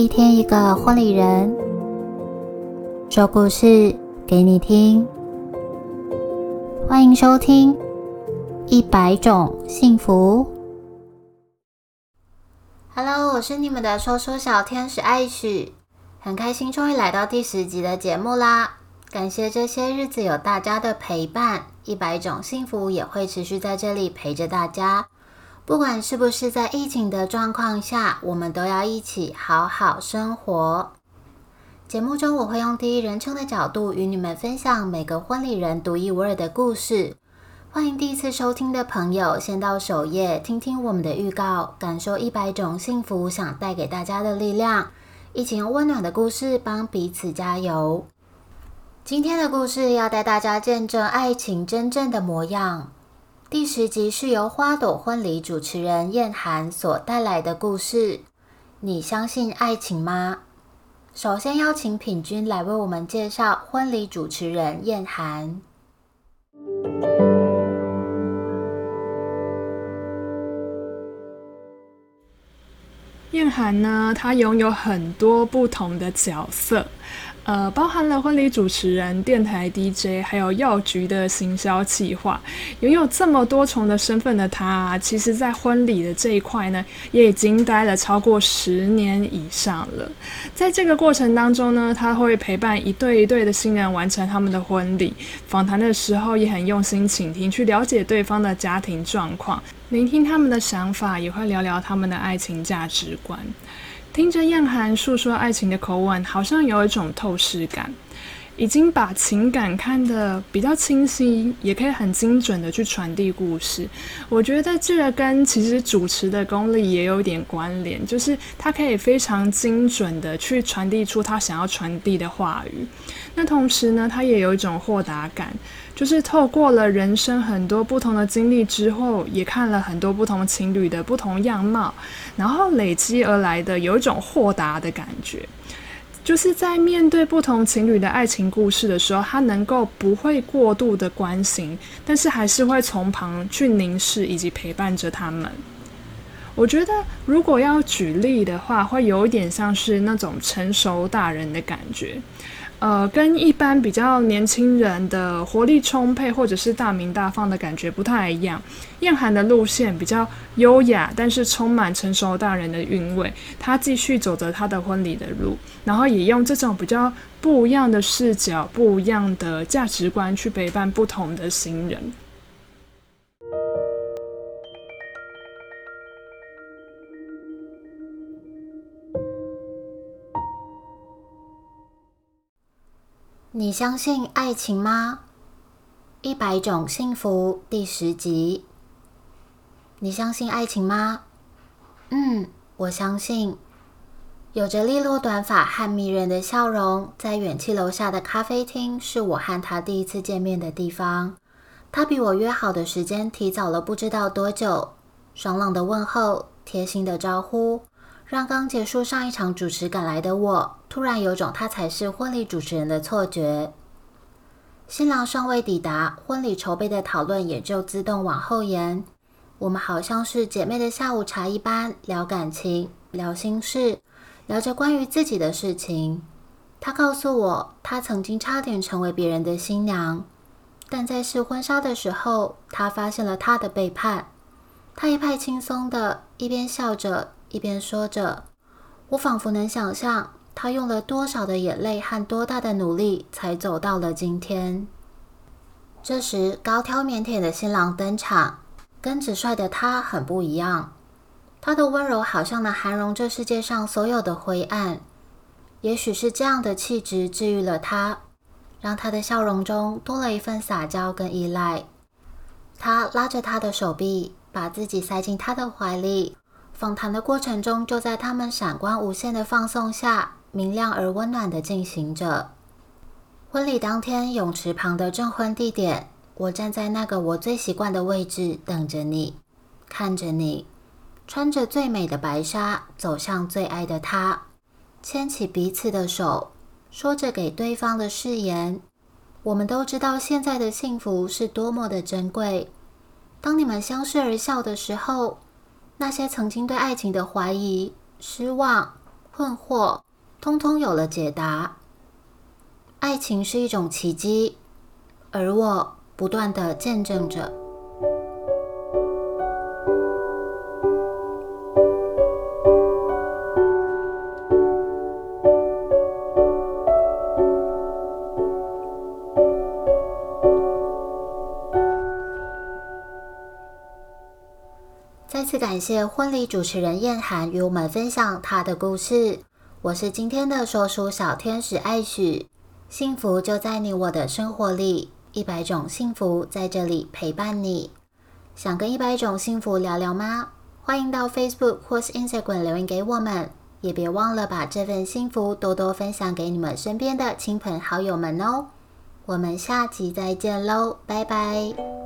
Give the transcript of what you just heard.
一天一个婚礼人，说故事给你听。欢迎收听《一百种幸福》。Hello，我是你们的说说小天使艾许，很开心终于来到第十集的节目啦！感谢这些日子有大家的陪伴，一百种幸福也会持续在这里陪着大家。不管是不是在疫情的状况下，我们都要一起好好生活。节目中我会用第一人称的角度与你们分享每个婚礼人独一无二的故事。欢迎第一次收听的朋友先到首页听听我们的预告，感受一百种幸福想带给大家的力量，一起用温暖的故事帮彼此加油。今天的故事要带大家见证爱情真正的模样。第十集是由花朵婚礼主持人燕涵所带来的故事。你相信爱情吗？首先邀请品君来为我们介绍婚礼主持人燕涵。燕涵呢，她拥有很多不同的角色。呃，包含了婚礼主持人、电台 DJ，还有药局的行销企划，拥有这么多重的身份的他，其实在婚礼的这一块呢，也已经待了超过十年以上了。在这个过程当中呢，他会陪伴一对一对的新人完成他们的婚礼。访谈的时候也很用心倾听，去了解对方的家庭状况，聆听他们的想法，也会聊聊他们的爱情价值观。听着燕涵诉说爱情的口吻，好像有一种透视感，已经把情感看得比较清晰，也可以很精准的去传递故事。我觉得这个跟其实主持的功力也有点关联，就是他可以非常精准的去传递出他想要传递的话语。那同时呢，他也有一种豁达感。就是透过了人生很多不同的经历之后，也看了很多不同情侣的不同样貌，然后累积而来的有一种豁达的感觉，就是在面对不同情侣的爱情故事的时候，他能够不会过度的关心，但是还是会从旁去凝视以及陪伴着他们。我觉得如果要举例的话，会有一点像是那种成熟大人的感觉。呃，跟一般比较年轻人的活力充沛或者是大明大放的感觉不太一样。燕涵的路线比较优雅，但是充满成熟大人的韵味。他继续走着他的婚礼的路，然后也用这种比较不一样的视角、不一样的价值观去陪伴不同的新人。你相信爱情吗？一百种幸福第十集。你相信爱情吗？嗯，我相信。有着利落短发和迷人的笑容，在远气楼下的咖啡厅是我和他第一次见面的地方。他比我约好的时间提早了不知道多久。爽朗的问候，贴心的招呼。让刚结束上一场主持赶来的我，突然有种他才是婚礼主持人的错觉。新郎尚未抵达，婚礼筹备的讨论也就自动往后延。我们好像是姐妹的下午茶一般，聊感情，聊心事，聊着关于自己的事情。他告诉我，他曾经差点成为别人的新娘，但在试婚纱的时候，他发现了他的背叛。他一派轻松的，一边笑着。一边说着，我仿佛能想象他用了多少的眼泪和多大的努力，才走到了今天。这时，高挑腼腆的新郎登场，跟直率的他很不一样。他的温柔好像能涵容这世界上所有的灰暗。也许是这样的气质治愈了他，让他的笑容中多了一份撒娇跟依赖。他拉着他的手臂，把自己塞进他的怀里。访谈的过程中，就在他们闪光无限的放送下，明亮而温暖的进行着。婚礼当天，泳池旁的证婚地点，我站在那个我最习惯的位置，等着你，看着你，穿着最美的白纱，走向最爱的他，牵起彼此的手，说着给对方的誓言。我们都知道现在的幸福是多么的珍贵。当你们相视而笑的时候。那些曾经对爱情的怀疑、失望，困惑，通通有了解答。爱情是一种奇迹，而我不断的见证着。再次感谢婚礼主持人燕涵与我们分享她的故事。我是今天的说书小天使艾许，幸福就在你我的生活里，一百种幸福在这里陪伴你。想跟一百种幸福聊聊吗？欢迎到 Facebook 或是 Instagram 留言给我们，也别忘了把这份幸福多多分享给你们身边的亲朋好友们哦。我们下集再见喽，拜拜。